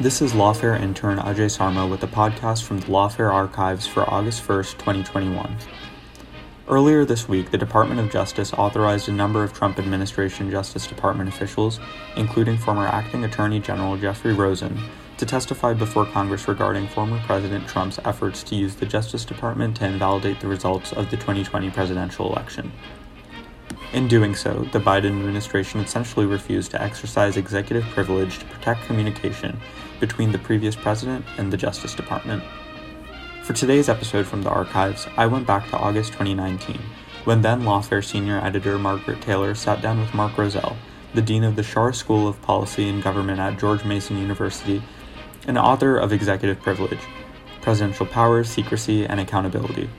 This is Lawfare intern Ajay Sarma with a podcast from the Lawfare archives for August 1st, 2021. Earlier this week, the Department of Justice authorized a number of Trump administration Justice Department officials, including former acting Attorney General Jeffrey Rosen, to testify before Congress regarding former President Trump's efforts to use the Justice Department to invalidate the results of the 2020 presidential election. In doing so, the Biden administration essentially refused to exercise executive privilege to protect communication between the previous president and the Justice Department. For today's episode from the archives, I went back to August 2019, when then Lawfare senior editor Margaret Taylor sat down with Mark Rozell, the dean of the Schar School of Policy and Government at George Mason University, and author of Executive Privilege Presidential Powers, Secrecy, and Accountability.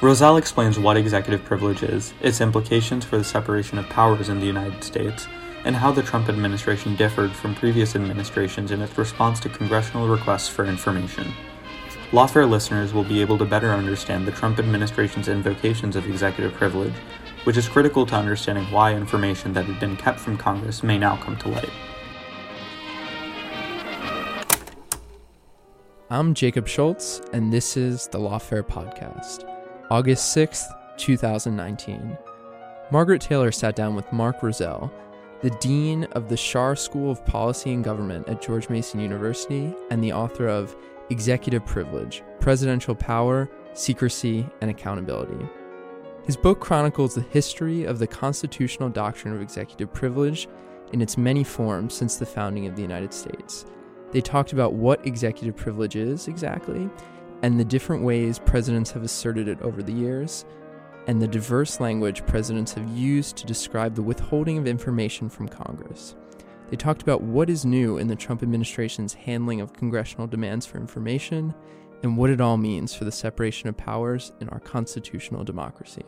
Rozell explains what executive privilege is, its implications for the separation of powers in the United States, and how the Trump administration differed from previous administrations in its response to congressional requests for information. Lawfare listeners will be able to better understand the Trump administration's invocations of executive privilege, which is critical to understanding why information that had been kept from Congress may now come to light. I'm Jacob Schultz, and this is the Lawfare Podcast, August 6th, 2019. Margaret Taylor sat down with Mark Rozell, the Dean of the Schar School of Policy and Government at George Mason University and the author of Executive Privilege Presidential Power, Secrecy, and Accountability. His book chronicles the history of the constitutional doctrine of executive privilege in its many forms since the founding of the United States. They talked about what executive privilege is exactly, and the different ways presidents have asserted it over the years, and the diverse language presidents have used to describe the withholding of information from Congress. They talked about what is new in the Trump administration's handling of congressional demands for information and what it all means for the separation of powers in our constitutional democracy.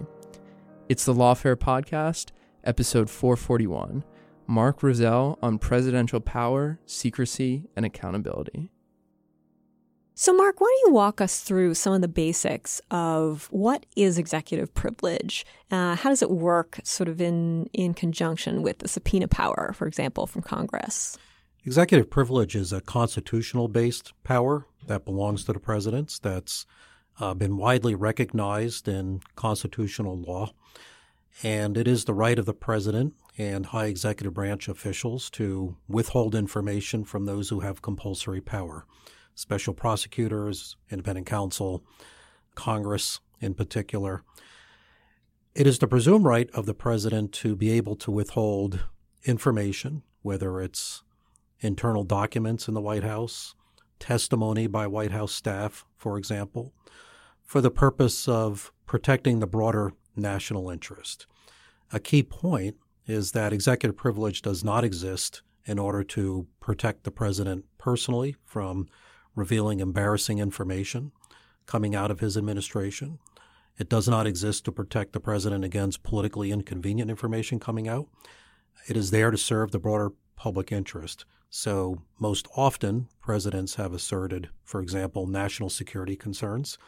It's the Lawfare Podcast, episode 441 Mark Rozell on presidential power, secrecy, and accountability. So, Mark, why don't you walk us through some of the basics of what is executive privilege? Uh, how does it work, sort of in in conjunction with the subpoena power, for example, from Congress? Executive privilege is a constitutional based power that belongs to the presidents. That's uh, been widely recognized in constitutional law, and it is the right of the president and high executive branch officials to withhold information from those who have compulsory power special prosecutors, independent counsel, Congress in particular. It is the presumed right of the president to be able to withhold information, whether it's internal documents in the White House, testimony by White House staff, for example, for the purpose of protecting the broader national interest. A key point is that executive privilege does not exist in order to protect the president personally from revealing embarrassing information coming out of his administration. It does not exist to protect the president against politically inconvenient information coming out. It is there to serve the broader public interest. So, most often, presidents have asserted, for example, national security concerns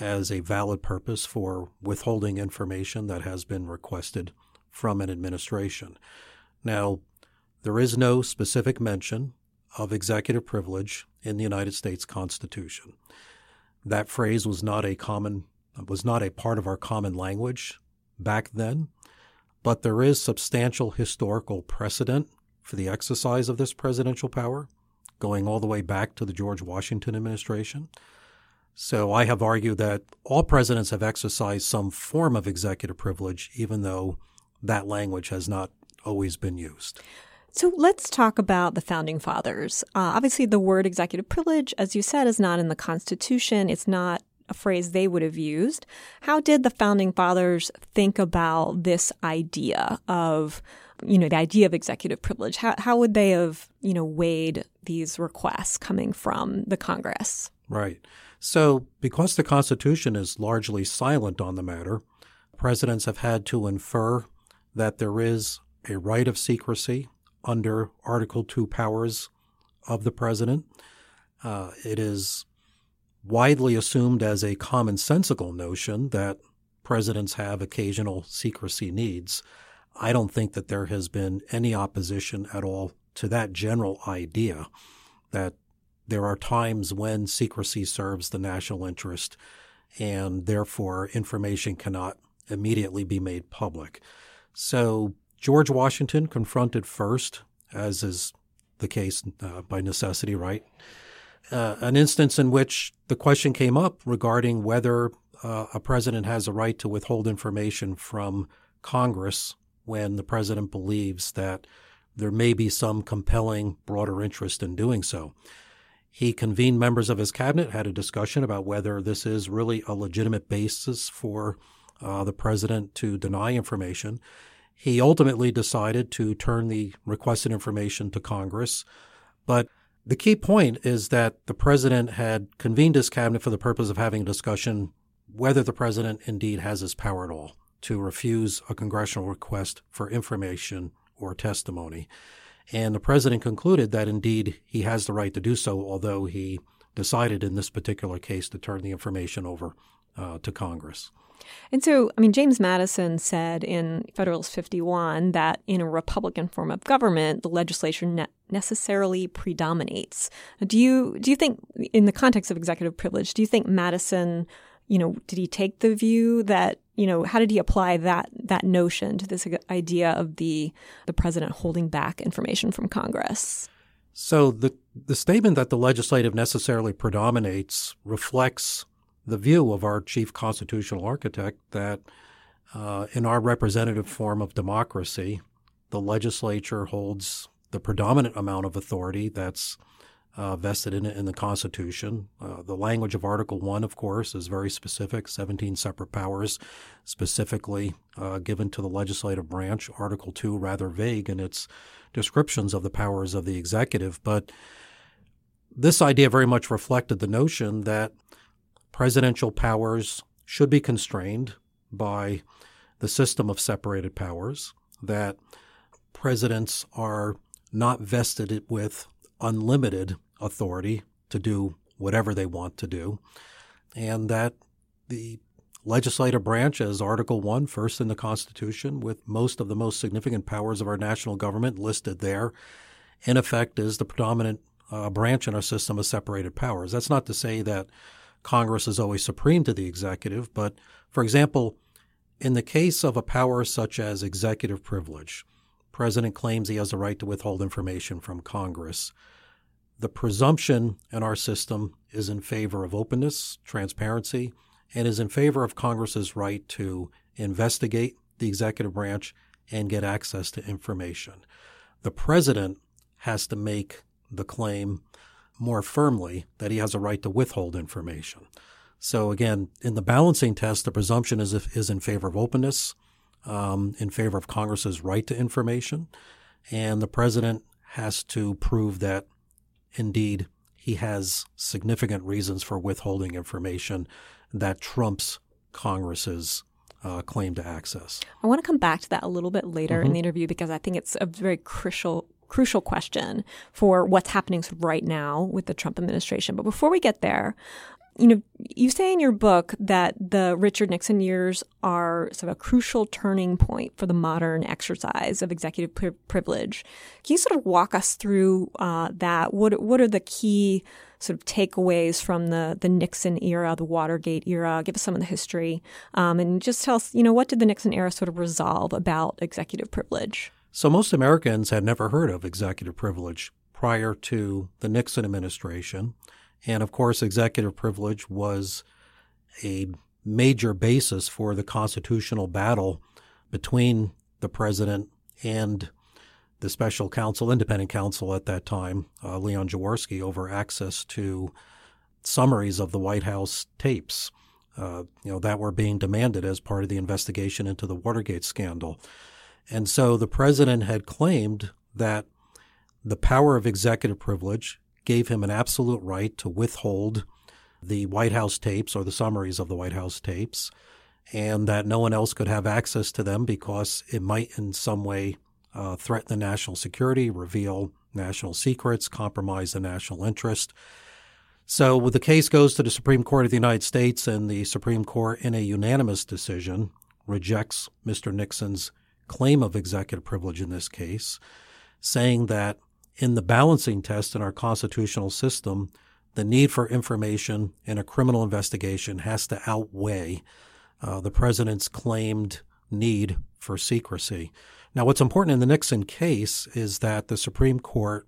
as a valid purpose for withholding information that has been requested from an administration. Now, there is no specific mention of executive privilege in the United States Constitution. That phrase was not a common was not a part of our common language back then, but there is substantial historical precedent for the exercise of this presidential power, going all the way back to the George Washington administration. So I have argued that all presidents have exercised some form of executive privilege, even though that language has not always been used. So let's talk about the founding fathers. Uh, obviously, the word executive privilege, as you said, is not in the Constitution. It's not a phrase they would have used. How did the founding fathers think about this idea of, you know, the idea of executive privilege? How, how would they have, you know, weighed these requests coming from the Congress? Right. So, because the Constitution is largely silent on the matter, presidents have had to infer that there is a right of secrecy under Article 2 powers of the president. Uh, it is widely assumed as a commonsensical notion that presidents have occasional secrecy needs. I don't think that there has been any opposition at all to that general idea that there are times when secrecy serves the national interest and therefore information cannot immediately be made public. So George Washington confronted first, as is the case uh, by necessity, right? Uh, an instance in which the question came up regarding whether uh, a president has a right to withhold information from Congress when the president believes that there may be some compelling broader interest in doing so. He convened members of his cabinet, had a discussion about whether this is really a legitimate basis for uh, the president to deny information. He ultimately decided to turn the requested information to Congress. But the key point is that the president had convened his cabinet for the purpose of having a discussion whether the president indeed has his power at all to refuse a congressional request for information or testimony. And the president concluded that indeed he has the right to do so, although he decided in this particular case to turn the information over uh, to Congress. And so, I mean, James Madison said in Federalist 51 that in a Republican form of government, the legislature ne- necessarily predominates. Do you do you think, in the context of executive privilege, do you think Madison, you know, did he take the view that you know how did he apply that that notion to this idea of the the president holding back information from Congress? So the the statement that the legislative necessarily predominates reflects the view of our chief constitutional architect that uh, in our representative form of democracy, the legislature holds the predominant amount of authority that's uh, vested in it in the Constitution. Uh, the language of Article 1, of course, is very specific 17 separate powers specifically uh, given to the legislative branch. Article 2, rather vague in its descriptions of the powers of the executive. But this idea very much reflected the notion that presidential powers should be constrained by the system of separated powers, that presidents are not vested with unlimited authority to do whatever they want to do, and that the legislative branch, as Article 1, first in the Constitution, with most of the most significant powers of our national government listed there, in effect is the predominant uh, branch in our system of separated powers. That's not to say that Congress is always supreme to the executive. But, for example, in the case of a power such as executive privilege, President claims he has a right to withhold information from Congress. The presumption in our system is in favor of openness, transparency, and is in favor of Congress's right to investigate the executive branch and get access to information. The president has to make the claim more firmly that he has a right to withhold information. So again, in the balancing test, the presumption is is in favor of openness, um, in favor of Congress's right to information, and the president has to prove that indeed he has significant reasons for withholding information that trumps Congress's uh, claim to access. I want to come back to that a little bit later mm-hmm. in the interview because I think it's a very crucial crucial question for what's happening right now with the Trump administration. But before we get there, You know, you say in your book that the Richard Nixon years are sort of a crucial turning point for the modern exercise of executive pri- privilege. Can you sort of walk us through uh, that? What what are the key sort of takeaways from the the Nixon era, the Watergate era? Give us some of the history, um, and just tell us, you know, what did the Nixon era sort of resolve about executive privilege? So most Americans had never heard of executive privilege prior to the Nixon administration. And of course, executive privilege was a major basis for the constitutional battle between the president and the special counsel, independent counsel at that time, uh, Leon Jaworski, over access to summaries of the White House tapes, uh, you know, that were being demanded as part of the investigation into the Watergate scandal. And so the president had claimed that the power of executive privilege gave him an absolute right to withhold the White House tapes or the summaries of the White House tapes, and that no one else could have access to them because it might in some way uh, threaten the national security, reveal national secrets, compromise the national interest. So the case goes to the Supreme Court of the United States, and the Supreme Court, in a unanimous decision, rejects Mr. Nixon's claim of executive privilege in this case, saying that in the balancing test in our constitutional system, the need for information in a criminal investigation has to outweigh uh, the president's claimed need for secrecy. Now, what's important in the Nixon case is that the Supreme Court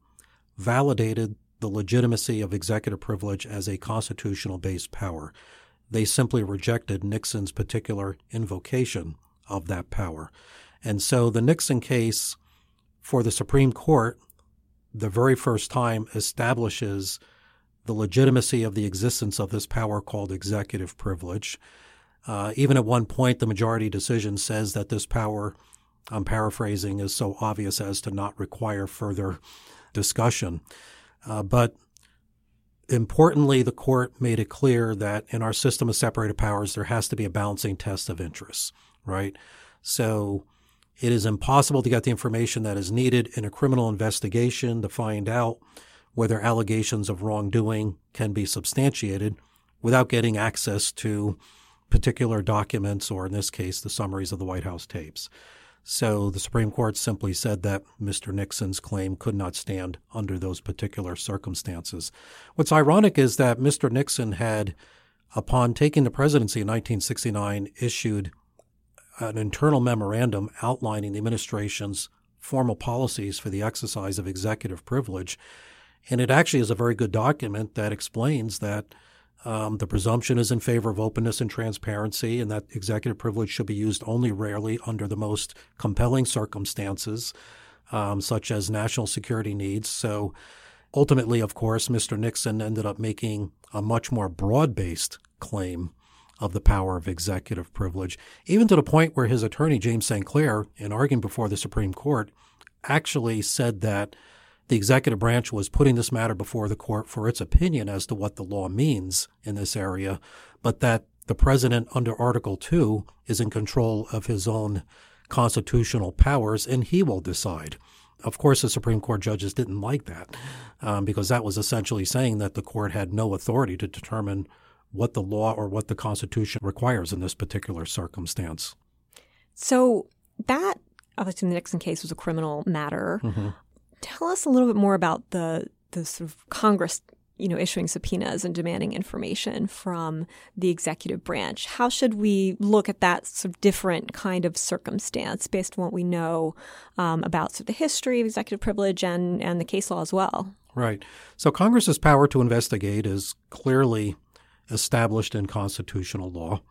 validated the legitimacy of executive privilege as a constitutional based power. They simply rejected Nixon's particular invocation of that power. And so the Nixon case for the Supreme Court the very first time establishes the legitimacy of the existence of this power called executive privilege. Uh, even at one point, the majority decision says that this power, I'm paraphrasing, is so obvious as to not require further discussion. Uh, but importantly, the court made it clear that in our system of separated powers, there has to be a balancing test of interests, right? So it is impossible to get the information that is needed in a criminal investigation to find out whether allegations of wrongdoing can be substantiated without getting access to particular documents, or in this case, the summaries of the White House tapes. So the Supreme Court simply said that Mr. Nixon's claim could not stand under those particular circumstances. What's ironic is that Mr. Nixon had, upon taking the presidency in 1969, issued an internal memorandum outlining the administration's formal policies for the exercise of executive privilege. And it actually is a very good document that explains that um, the presumption is in favor of openness and transparency, and that executive privilege should be used only rarely under the most compelling circumstances, um, such as national security needs. So ultimately, of course, Mr. Nixon ended up making a much more broad based claim of the power of executive privilege, even to the point where his attorney, James St. Clair, in arguing before the Supreme Court, actually said that the executive branch was putting this matter before the court for its opinion as to what the law means in this area, but that the president under Article 2 is in control of his own constitutional powers and he will decide. Of course, the Supreme Court judges didn't like that um, because that was essentially saying that the court had no authority to determine what the law or what the Constitution requires in this particular circumstance. So that obviously the Nixon case was a criminal matter. Mm-hmm. Tell us a little bit more about the the sort of Congress, you know, issuing subpoenas and demanding information from the executive branch. How should we look at that sort of different kind of circumstance based on what we know um, about sort of the history of executive privilege and and the case law as well? Right. So Congress's power to investigate is clearly established in constitutional law.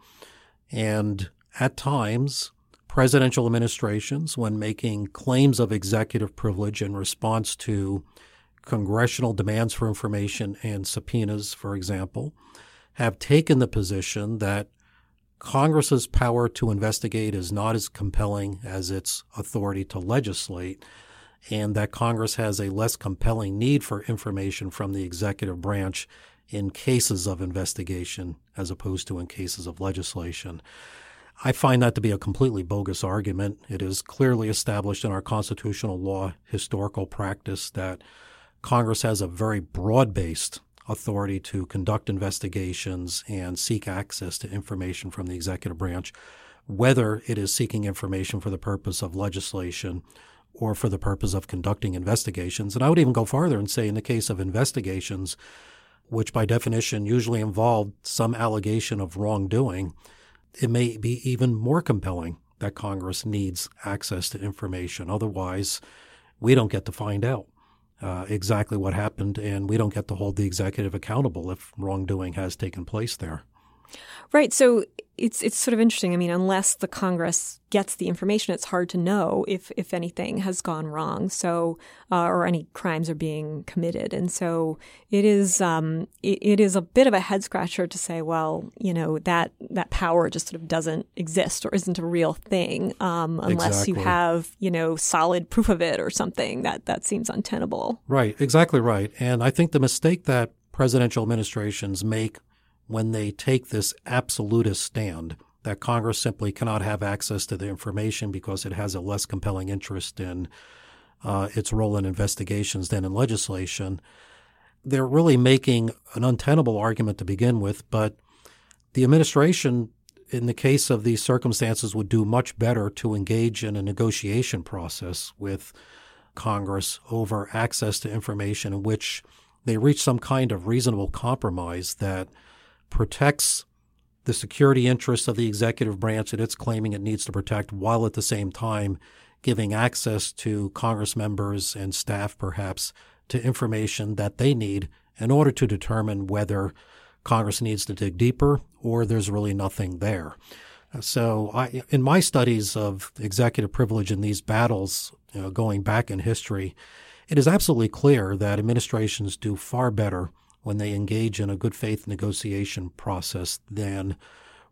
And at times, presidential administrations, when making claims of executive privilege in response to congressional demands for information and subpoenas, for example, have taken the position that Congress's power to investigate is not as compelling as its authority to legislate, and that Congress has a less compelling need for information from the executive branch in cases of investigation as opposed to in cases of legislation. I find that to be a completely bogus argument. It is clearly established in our constitutional law historical practice that Congress has a very broad based authority to conduct investigations and seek access to information from the executive branch, whether it is seeking information for the purpose of legislation or for the purpose of conducting investigations. And I would even go farther and say, in the case of investigations, which by definition usually involve some allegation of wrongdoing, it may be even more compelling that Congress needs access to information. Otherwise, we don't get to find out uh, exactly what happened, and we don't get to hold the executive accountable if wrongdoing has taken place there. Right. So it's it's sort of interesting. I mean, unless the Congress gets the information, it's hard to know if if anything has gone wrong. So uh, or any crimes are being committed, and so it is um, it, it is a bit of a head scratcher to say, well, you know that that power just sort of doesn't exist or isn't a real thing um, unless exactly. you have you know solid proof of it or something. That that seems untenable. Right. Exactly right. And I think the mistake that presidential administrations make when they take this absolutist stand that Congress simply cannot have access to the information because it has a less compelling interest in uh, its role in investigations than in legislation. They're really making an untenable argument to begin with, but the administration, in the case of these circumstances, would do much better to engage in a negotiation process with Congress over access to information in which they reach some kind of reasonable compromise that protects the security interests of the executive branch that it's claiming it needs to protect, while at the same time giving access to Congress members and staff, perhaps, to information that they need in order to determine whether Congress needs to dig deeper or there's really nothing there. So, I, in my studies of executive privilege in these battles, you know, going back in history, it is absolutely clear that administrations do far better when they engage in a good faith negotiation process than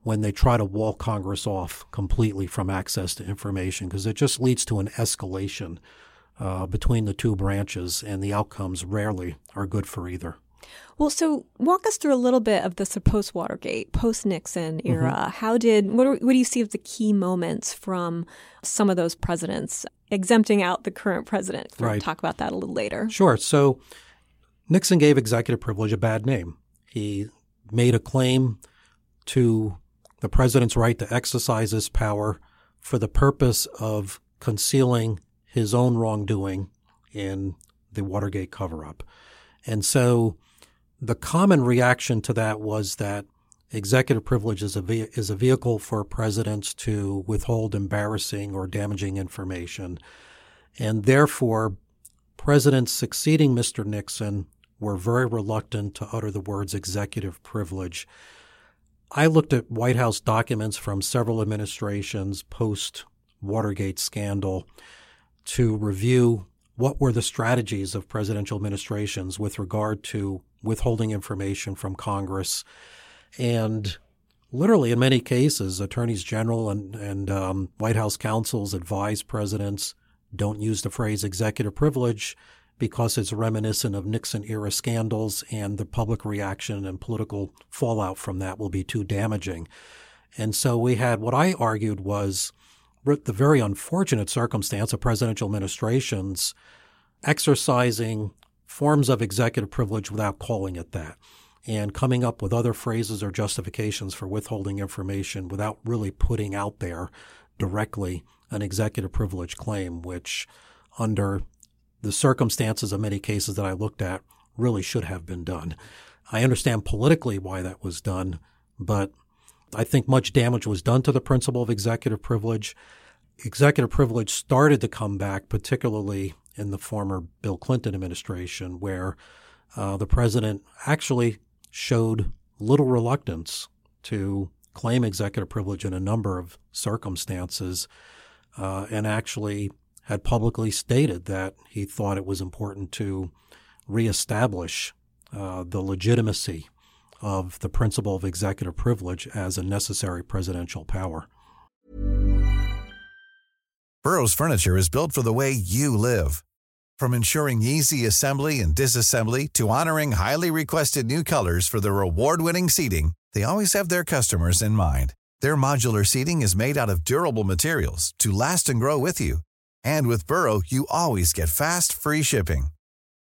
when they try to wall Congress off completely from access to information, because it just leads to an escalation uh, between the two branches, and the outcomes rarely are good for either. Well, so walk us through a little bit of the post Watergate, post Nixon era. Mm-hmm. How did what, are, what do you see as the key moments from some of those presidents, exempting out the current president? We'll right. talk about that a little later. Sure. So Nixon gave executive privilege a bad name. He made a claim to the president's right to exercise his power for the purpose of concealing his own wrongdoing in the Watergate cover up. And so the common reaction to that was that executive privilege is a, ve- is a vehicle for presidents to withhold embarrassing or damaging information. And therefore, presidents succeeding Mr. Nixon were very reluctant to utter the words executive privilege. I looked at White House documents from several administrations post Watergate scandal to review what were the strategies of presidential administrations with regard to withholding information from Congress. And literally, in many cases, attorneys general and, and um, White House counsels advise presidents don't use the phrase executive privilege because it's reminiscent of Nixon era scandals and the public reaction and political fallout from that will be too damaging. And so we had what I argued was the very unfortunate circumstance of presidential administrations exercising forms of executive privilege without calling it that and coming up with other phrases or justifications for withholding information without really putting out there directly an executive privilege claim, which under the circumstances of many cases that I looked at really should have been done. I understand politically why that was done, but I think much damage was done to the principle of executive privilege. Executive privilege started to come back, particularly in the former Bill Clinton administration, where uh, the president actually showed little reluctance to claim executive privilege in a number of circumstances uh, and actually had publicly stated that he thought it was important to reestablish uh, the legitimacy of the principle of executive privilege as a necessary presidential power. Burrow's furniture is built for the way you live. From ensuring easy assembly and disassembly to honoring highly requested new colors for their award-winning seating, they always have their customers in mind. Their modular seating is made out of durable materials to last and grow with you. And with Burrow, you always get fast, free shipping.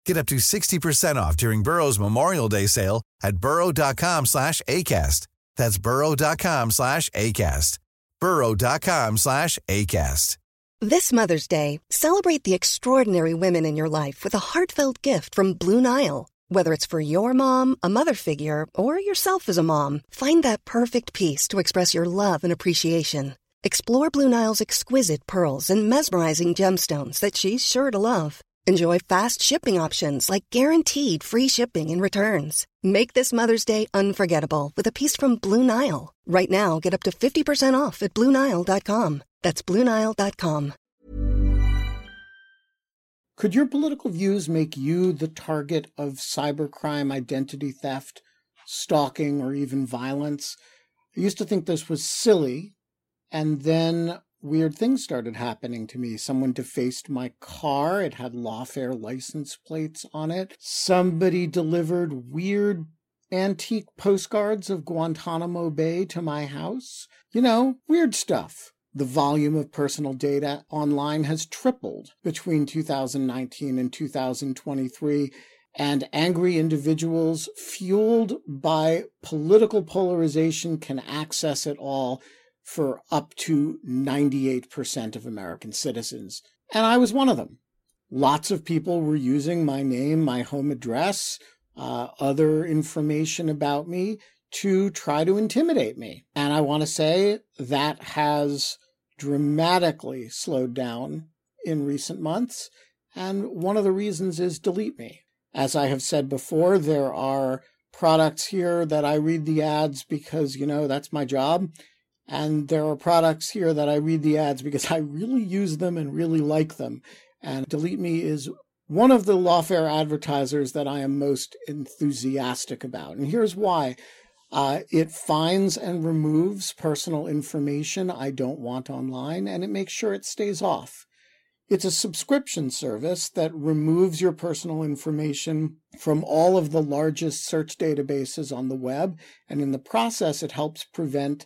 Get up to 60% off during Burrow's Memorial Day sale at burrow.com slash ACAST. That's burrow.com slash ACAST. burrow.com slash ACAST. This Mother's Day, celebrate the extraordinary women in your life with a heartfelt gift from Blue Nile. Whether it's for your mom, a mother figure, or yourself as a mom, find that perfect piece to express your love and appreciation. Explore Blue Nile's exquisite pearls and mesmerizing gemstones that she's sure to love. Enjoy fast shipping options like guaranteed free shipping and returns. Make this Mother's Day unforgettable with a piece from Blue Nile. Right now, get up to 50% off at BlueNile.com. That's BlueNile.com. Could your political views make you the target of cybercrime, identity theft, stalking, or even violence? I used to think this was silly, and then weird things started happening to me. Someone defaced my car. It had lawfare license plates on it. Somebody delivered weird antique postcards of Guantanamo Bay to my house. You know, weird stuff. The volume of personal data online has tripled between 2019 and 2023 and angry individuals fueled by political polarization can access it all for up to 98% of American citizens. And I was one of them. Lots of people were using my name, my home address, uh, other information about me to try to intimidate me. And I want to say that has dramatically slowed down in recent months. And one of the reasons is Delete Me. As I have said before, there are products here that I read the ads because, you know, that's my job. And there are products here that I read the ads because I really use them and really like them. And Delete Me is one of the lawfare advertisers that I am most enthusiastic about. And here's why. Uh, it finds and removes personal information I don't want online, and it makes sure it stays off. It's a subscription service that removes your personal information from all of the largest search databases on the web, and in the process, it helps prevent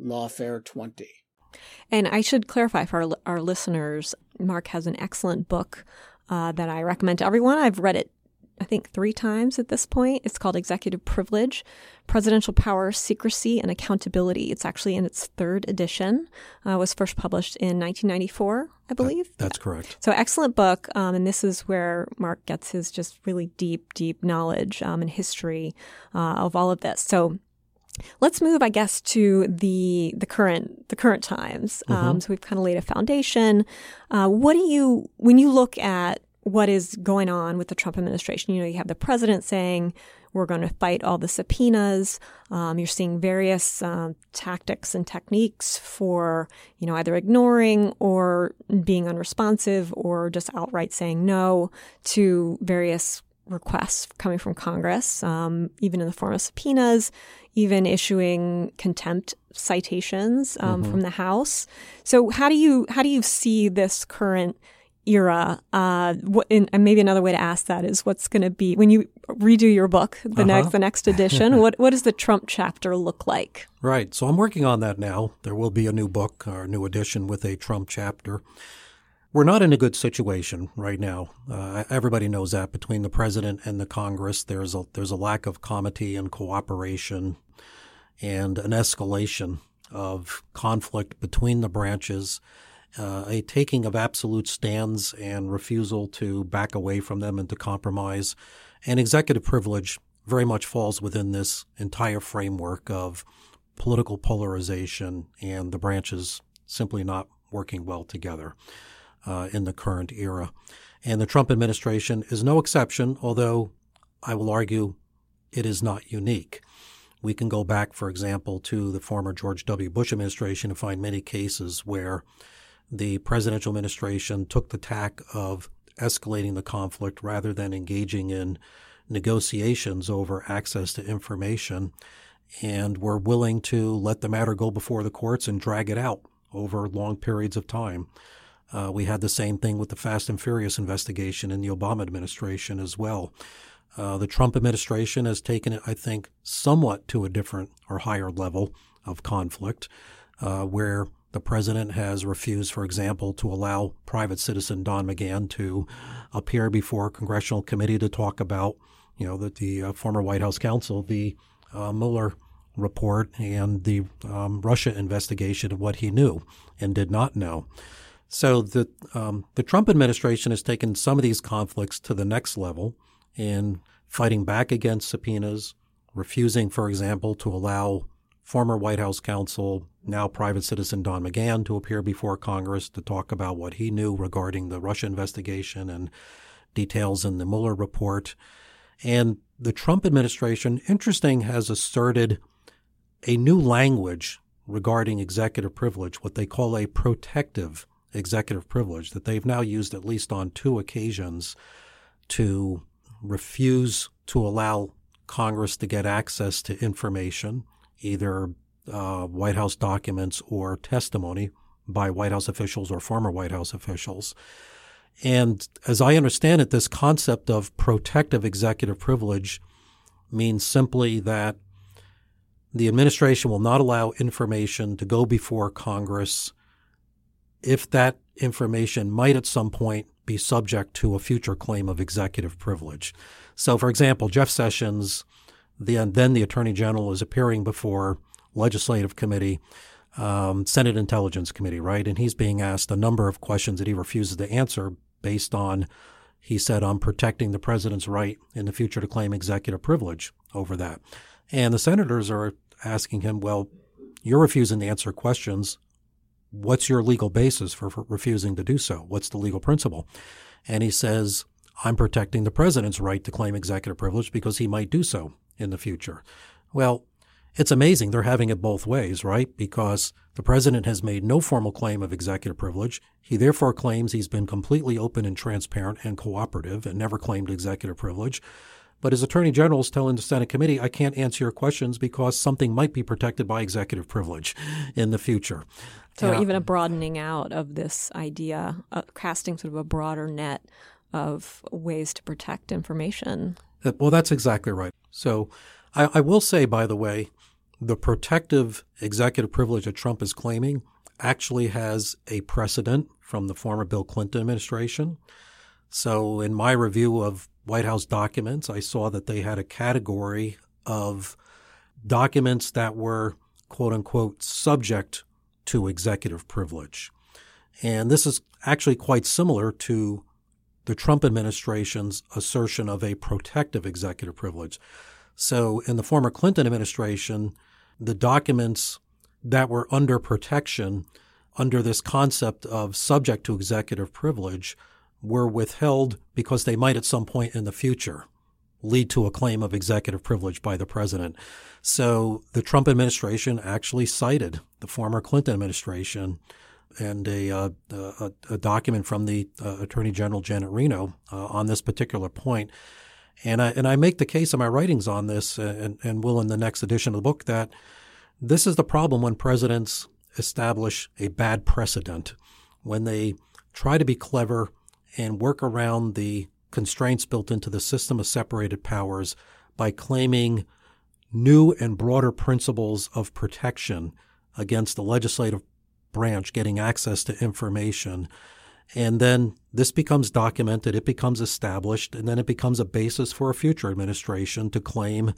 Lawfare 20. And I should clarify for our, our listeners Mark has an excellent book uh, that I recommend to everyone. I've read it, I think, three times at this point. It's called Executive Privilege Presidential Power, Secrecy, and Accountability. It's actually in its third edition, uh, was first published in 1994, I believe. That, that's correct. So, excellent book. Um, and this is where Mark gets his just really deep, deep knowledge um, and history uh, of all of this. So, Let's move, I guess, to the the current the current times. Mm-hmm. Um, so we've kind of laid a foundation. Uh, what do you when you look at what is going on with the Trump administration. You know, you have the president saying we're going to fight all the subpoenas. Um, you're seeing various um, tactics and techniques for, you know, either ignoring or being unresponsive or just outright saying no to various requests coming from Congress, um, even in the form of subpoenas, even issuing contempt citations um, mm-hmm. from the House. So, how do you how do you see this current era. Uh, what, and maybe another way to ask that is what's going to be when you redo your book, the uh-huh. next the next edition. what what does the Trump chapter look like? Right. So I'm working on that now. There will be a new book or a new edition with a Trump chapter. We're not in a good situation right now. Uh, everybody knows that between the president and the Congress, there's a there's a lack of comity and cooperation, and an escalation of conflict between the branches uh, a taking of absolute stands and refusal to back away from them and to compromise. And executive privilege very much falls within this entire framework of political polarization and the branches simply not working well together uh, in the current era. And the Trump administration is no exception, although I will argue it is not unique. We can go back, for example, to the former George W. Bush administration and find many cases where the presidential administration took the tack of escalating the conflict rather than engaging in negotiations over access to information and were willing to let the matter go before the courts and drag it out over long periods of time. Uh, we had the same thing with the Fast and Furious investigation in the Obama administration as well. Uh, the Trump administration has taken it, I think, somewhat to a different or higher level of conflict, uh, where the president has refused, for example, to allow private citizen Don McGahn to appear before a congressional committee to talk about, you know, the, the uh, former White House counsel, the uh, Mueller report and the um, Russia investigation of what he knew and did not know. So the um, the Trump administration has taken some of these conflicts to the next level in fighting back against subpoenas, refusing, for example, to allow former White House counsel, now private citizen Don McGahn, to appear before Congress to talk about what he knew regarding the Russia investigation and details in the Mueller report. And the Trump administration, interesting, has asserted a new language regarding executive privilege, what they call a protective executive privilege, that they've now used at least on two occasions to refuse to allow Congress to get access to information either uh, White House documents or testimony by White House officials or former White House officials. And as I understand it, this concept of protective executive privilege means simply that the administration will not allow information to go before Congress if that information might at some point be subject to a future claim of executive privilege. So, for example, Jeff Sessions the, then the Attorney General is appearing before Legislative Committee, um, Senate Intelligence Committee, right? And he's being asked a number of questions that he refuses to answer based on, he said, on protecting the president's right in the future to claim executive privilege over that. And the senators are asking him, well, you're refusing to answer questions. What's your legal basis for, for refusing to do so? What's the legal principle? And he says, I'm protecting the president's right to claim executive privilege because he might do so in the future. Well, it's amazing they're having it both ways, right? Because the president has made no formal claim of executive privilege. He therefore claims he's been completely open and transparent and cooperative and never claimed executive privilege. But his attorney general is telling the Senate committee, I can't answer your questions because something might be protected by executive privilege in the future. So, yeah. even a broadening out of this idea, uh, casting sort of a broader net of ways to protect information. Well, that's exactly right. So I, I will say, by the way, the protective executive privilege that Trump is claiming actually has a precedent from the former Bill Clinton administration. So, in my review of White House documents, I saw that they had a category of documents that were, quote unquote, subject to executive privilege. And this is actually quite similar to the Trump administration's assertion of a protective executive privilege. So, in the former Clinton administration, the documents that were under protection under this concept of subject to executive privilege were withheld because they might at some point in the future lead to a claim of executive privilege by the president. So the Trump administration actually cited the former Clinton administration and a, uh, a, a, document from the uh, Attorney General Janet Reno uh, on this particular point. And I, and I make the case in my writings on this uh, and, and will in the next edition of the book that this is the problem when presidents establish a bad precedent, when they try to be clever and work around the constraints built into the system of separated powers by claiming new and broader principles of protection against the legislative branch getting access to information. And then this becomes documented, it becomes established, and then it becomes a basis for a future administration to claim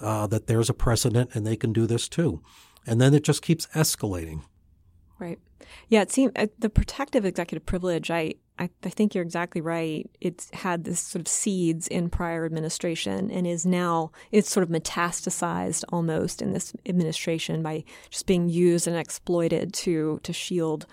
uh, that there's a precedent and they can do this too. And then it just keeps escalating. Right. Yeah, it seems uh, the protective executive privilege. I, I, I think you're exactly right. It's had this sort of seeds in prior administration and is now it's sort of metastasized almost in this administration by just being used and exploited to to shield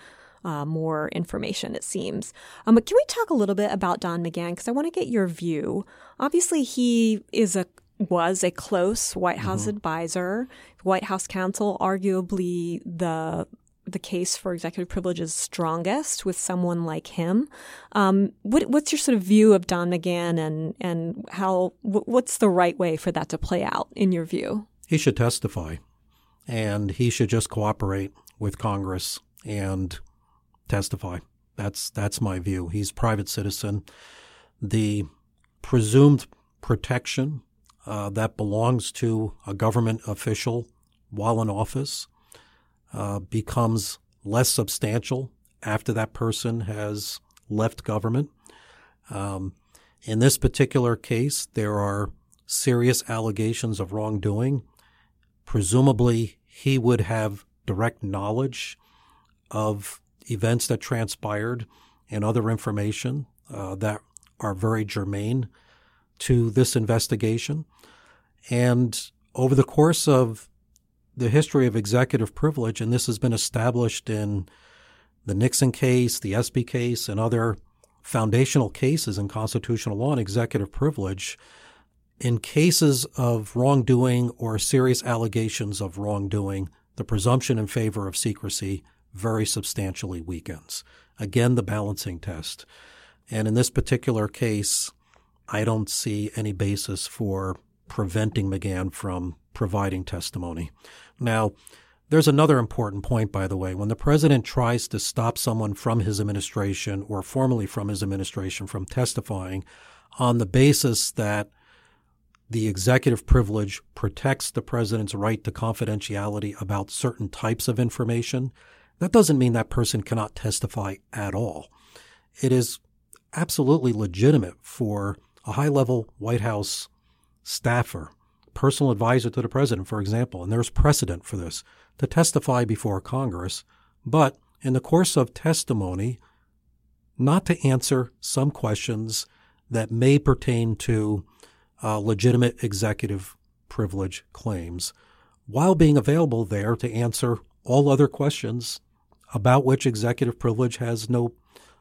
uh, more information, it seems. Um, but can we talk a little bit about Don McGahn? Because I want to get your view. Obviously, he is a was a close White House mm-hmm. advisor, White House counsel, arguably the the case for executive privilege is strongest with someone like him. Um, what, what's your sort of view of Don McGahn and and how what's the right way for that to play out in your view? He should testify, and he should just cooperate with Congress and testify. That's that's my view. He's private citizen. The presumed protection uh, that belongs to a government official while in office uh, becomes less substantial after that person has left government. Um, in this particular case, there are serious allegations of wrongdoing. Presumably, he would have direct knowledge of events that transpired and other information uh, that are very germane to this investigation. And over the course of the history of executive privilege, and this has been established in the Nixon case, the Espy case, and other foundational cases in constitutional law and executive privilege, in cases of wrongdoing or serious allegations of wrongdoing, the presumption in favor of secrecy very substantially weakens. Again, the balancing test. And in this particular case, I don't see any basis for preventing McGahn from providing testimony. Now, there's another important point, by the way. When the president tries to stop someone from his administration or formally from his administration from testifying on the basis that the executive privilege protects the president's right to confidentiality about certain types of information, that doesn't mean that person cannot testify at all. It is absolutely legitimate for a high level White House staffer, personal advisor to the president, for example, and there's precedent for this, to testify before Congress, but in the course of testimony, not to answer some questions that may pertain to uh, legitimate executive privilege claims, while being available there to answer all other questions about which executive privilege has no,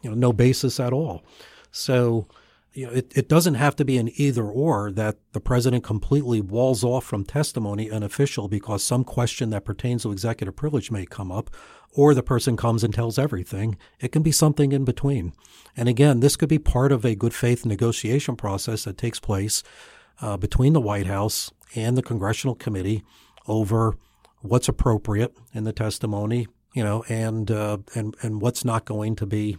you know, no basis at all. So you know, it, it doesn't have to be an either or that the president completely walls off from testimony an official because some question that pertains to executive privilege may come up, or the person comes and tells everything. It can be something in between. And again, this could be part of a good faith negotiation process that takes place uh, between the White House and the congressional committee over what's appropriate in the testimony, you know, and uh, and and what's not going to be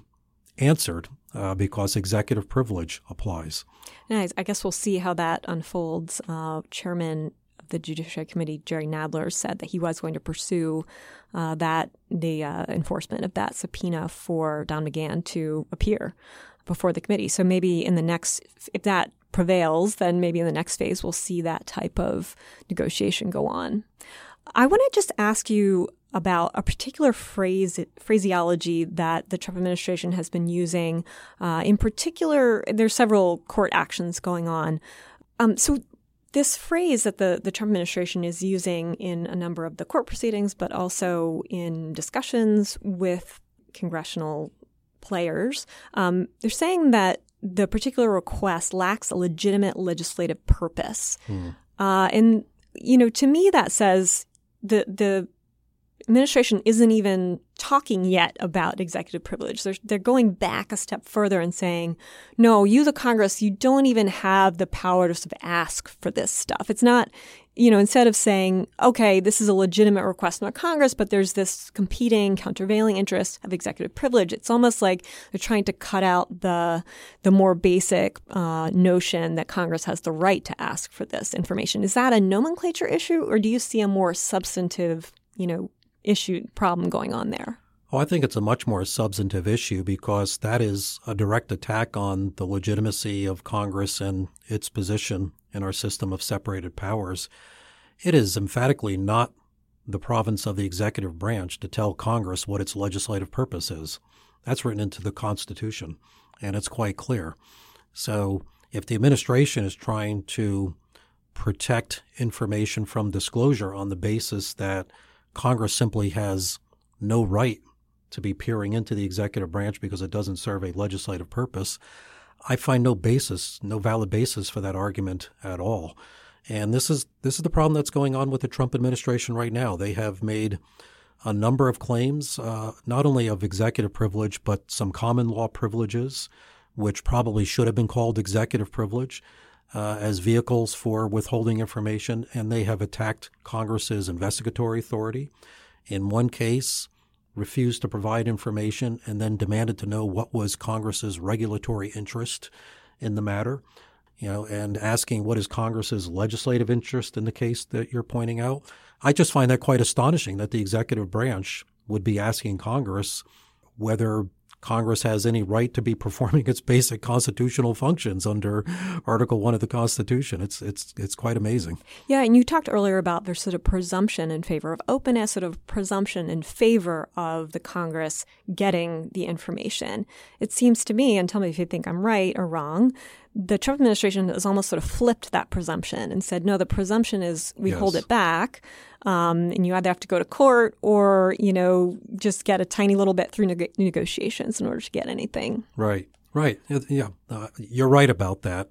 answered uh, because executive privilege applies. Nice. I guess we'll see how that unfolds. Uh, Chairman of the Judiciary Committee, Jerry Nadler, said that he was going to pursue uh, that the uh, enforcement of that subpoena for Don McGahn to appear before the committee. So maybe in the next, if that prevails, then maybe in the next phase we'll see that type of negotiation go on. I want to just ask you about a particular phrase phraseology that the Trump administration has been using. Uh, in particular, there's several court actions going on. Um, so this phrase that the, the Trump administration is using in a number of the court proceedings, but also in discussions with congressional players. Um, they're saying that the particular request lacks a legitimate legislative purpose. Hmm. Uh, and, you know, to me, that says the, the administration isn't even talking yet about executive privilege. They're, they're going back a step further and saying, no, you, the Congress, you don't even have the power to sort of ask for this stuff. It's not, you know, instead of saying, okay, this is a legitimate request from Congress, but there's this competing, countervailing interest of executive privilege, it's almost like they're trying to cut out the, the more basic uh, notion that Congress has the right to ask for this information. Is that a nomenclature issue, or do you see a more substantive, you know, issue problem going on there? Oh, I think it's a much more substantive issue because that is a direct attack on the legitimacy of Congress and its position in our system of separated powers. It is emphatically not the province of the executive branch to tell Congress what its legislative purpose is. That's written into the Constitution, and it's quite clear. So if the administration is trying to protect information from disclosure on the basis that Congress simply has no right to be peering into the executive branch because it doesn't serve a legislative purpose. I find no basis, no valid basis for that argument at all. And this is this is the problem that's going on with the Trump administration right now. They have made a number of claims, uh, not only of executive privilege, but some common law privileges, which probably should have been called executive privilege uh, as vehicles for withholding information, and they have attacked Congress's investigatory authority. In one case, refused to provide information and then demanded to know what was Congress's regulatory interest in the matter. You know, and asking what is Congress's legislative interest in the case that you're pointing out. I just find that quite astonishing that the executive branch would be asking Congress whether Congress has any right to be performing its basic constitutional functions under Article One of the Constitution. It's it's it's quite amazing. Yeah, and you talked earlier about there's sort of presumption in favor of openness, sort of presumption in favor of the Congress getting the information. It seems to me, and tell me if you think I'm right or wrong, the Trump administration has almost sort of flipped that presumption and said, no, the presumption is we yes. hold it back. Um, and you either have to go to court or, you know, just get a tiny little bit through neg- negotiations in order to get anything. Right, right. Yeah, uh, you're right about that.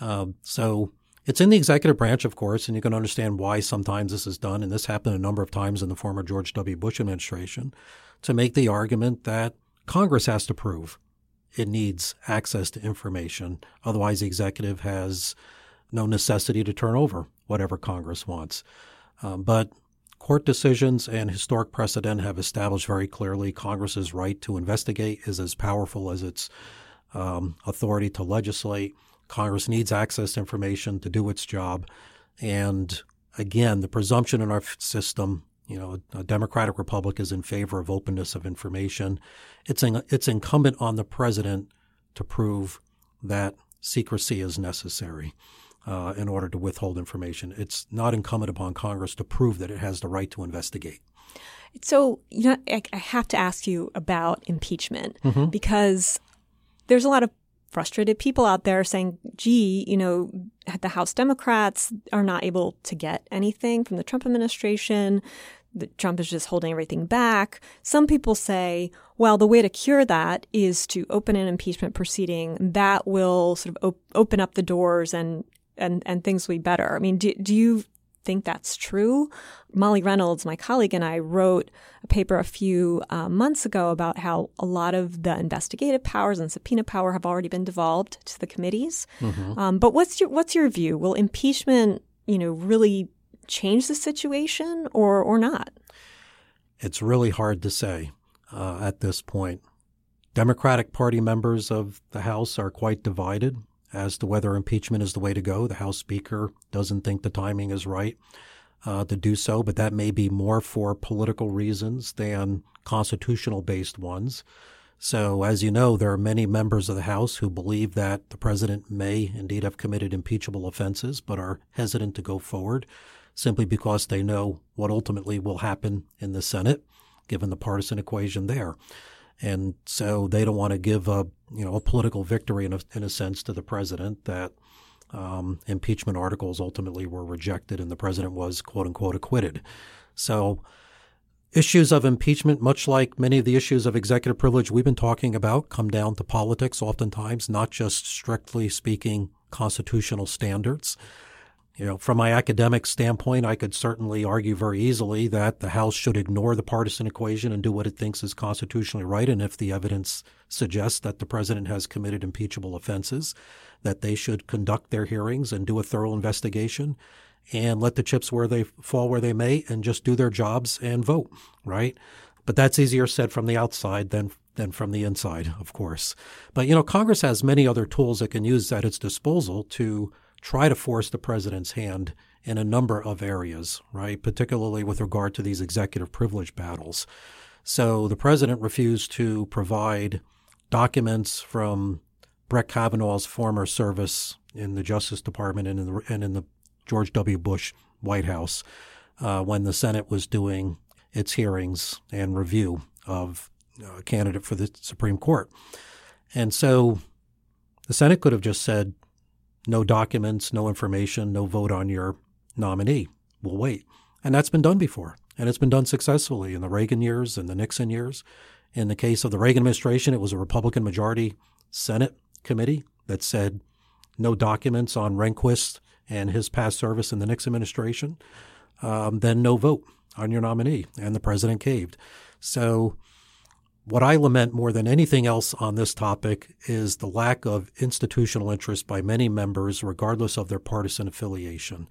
Um, so it's in the executive branch, of course, and you can understand why sometimes this is done. And this happened a number of times in the former George W. Bush administration to make the argument that Congress has to prove it needs access to information. Otherwise, the executive has no necessity to turn over whatever Congress wants. Um, but court decisions and historic precedent have established very clearly Congress's right to investigate is as powerful as its um, authority to legislate. Congress needs access to information to do its job. And again, the presumption in our system, you know, a democratic republic is in favor of openness of information. It's, in, it's incumbent on the president to prove that secrecy is necessary uh, in order to withhold information. It's not incumbent upon Congress to prove that it has the right to investigate. So, you know, I, I have to ask you about impeachment mm-hmm. because there's a lot of frustrated people out there saying, gee, you know, the House Democrats are not able to get anything from the Trump administration. That Trump is just holding everything back. Some people say, well, the way to cure that is to open an impeachment proceeding that will sort of op- open up the doors and and and things will be better. I mean, do do you think that's true? Molly Reynolds, my colleague, and I wrote a paper a few uh, months ago about how a lot of the investigative powers and subpoena power have already been devolved to the committees. Mm-hmm. Um, but what's your what's your view? Will impeachment, you know, really change the situation or or not? It's really hard to say uh, at this point. Democratic Party members of the House are quite divided as to whether impeachment is the way to go. The House Speaker doesn't think the timing is right uh, to do so, but that may be more for political reasons than constitutional based ones. So, as you know, there are many members of the House who believe that the president may indeed have committed impeachable offenses, but are hesitant to go forward simply because they know what ultimately will happen in the Senate, given the partisan equation there. And so they don't want to give a you know a political victory in a, in a sense to the president that um, impeachment articles ultimately were rejected and the president was quote unquote acquitted. So issues of impeachment, much like many of the issues of executive privilege we've been talking about, come down to politics oftentimes, not just strictly speaking constitutional standards. You know, from my academic standpoint, I could certainly argue very easily that the House should ignore the partisan equation and do what it thinks is constitutionally right. And if the evidence suggests that the president has committed impeachable offenses, that they should conduct their hearings and do a thorough investigation and let the chips where they fall where they may and just do their jobs and vote, right? But that's easier said from the outside than than from the inside, of course. But you know, Congress has many other tools it can use at its disposal to try to force the president's hand in a number of areas, right? Particularly with regard to these executive privilege battles. So the president refused to provide documents from Brett Kavanaugh's former service in the Justice Department and in the, and in the George W. Bush White House uh, when the Senate was doing its hearings and review of a candidate for the Supreme Court. And so the Senate could have just said, no documents, no information, no vote on your nominee. We'll wait. And that's been done before. And it's been done successfully in the Reagan years and the Nixon years. In the case of the Reagan administration, it was a Republican majority Senate committee that said no documents on Rehnquist and his past service in the Nixon administration. Um, then no vote on your nominee. And the president caved. So what I lament more than anything else on this topic is the lack of institutional interest by many members, regardless of their partisan affiliation.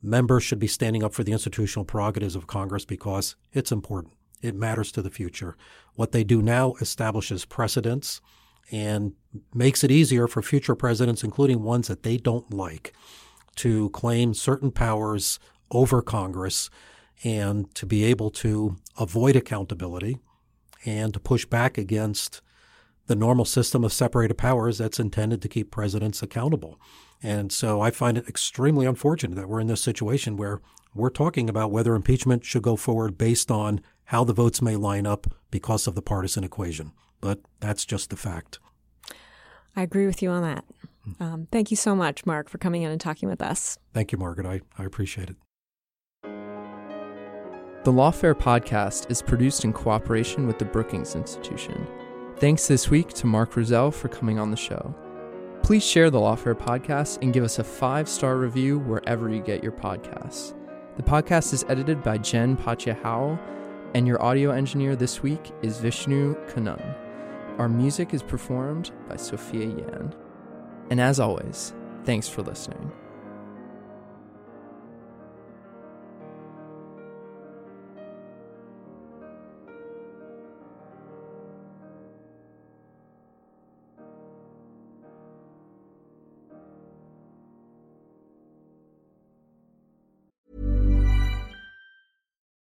Members should be standing up for the institutional prerogatives of Congress because it's important. It matters to the future. What they do now establishes precedents and makes it easier for future presidents, including ones that they don't like, to claim certain powers over Congress and to be able to avoid accountability and to push back against the normal system of separated powers that's intended to keep presidents accountable. And so I find it extremely unfortunate that we're in this situation where we're talking about whether impeachment should go forward based on how the votes may line up because of the partisan equation. But that's just the fact. I agree with you on that. Um, thank you so much, Mark, for coming in and talking with us. Thank you, Margaret. I, I appreciate it. The Lawfare podcast is produced in cooperation with the Brookings Institution. Thanks this week to Mark Rozell for coming on the show. Please share the Lawfare podcast and give us a five star review wherever you get your podcasts. The podcast is edited by Jen Patja Howell, and your audio engineer this week is Vishnu Kanun. Our music is performed by Sophia Yan. And as always, thanks for listening.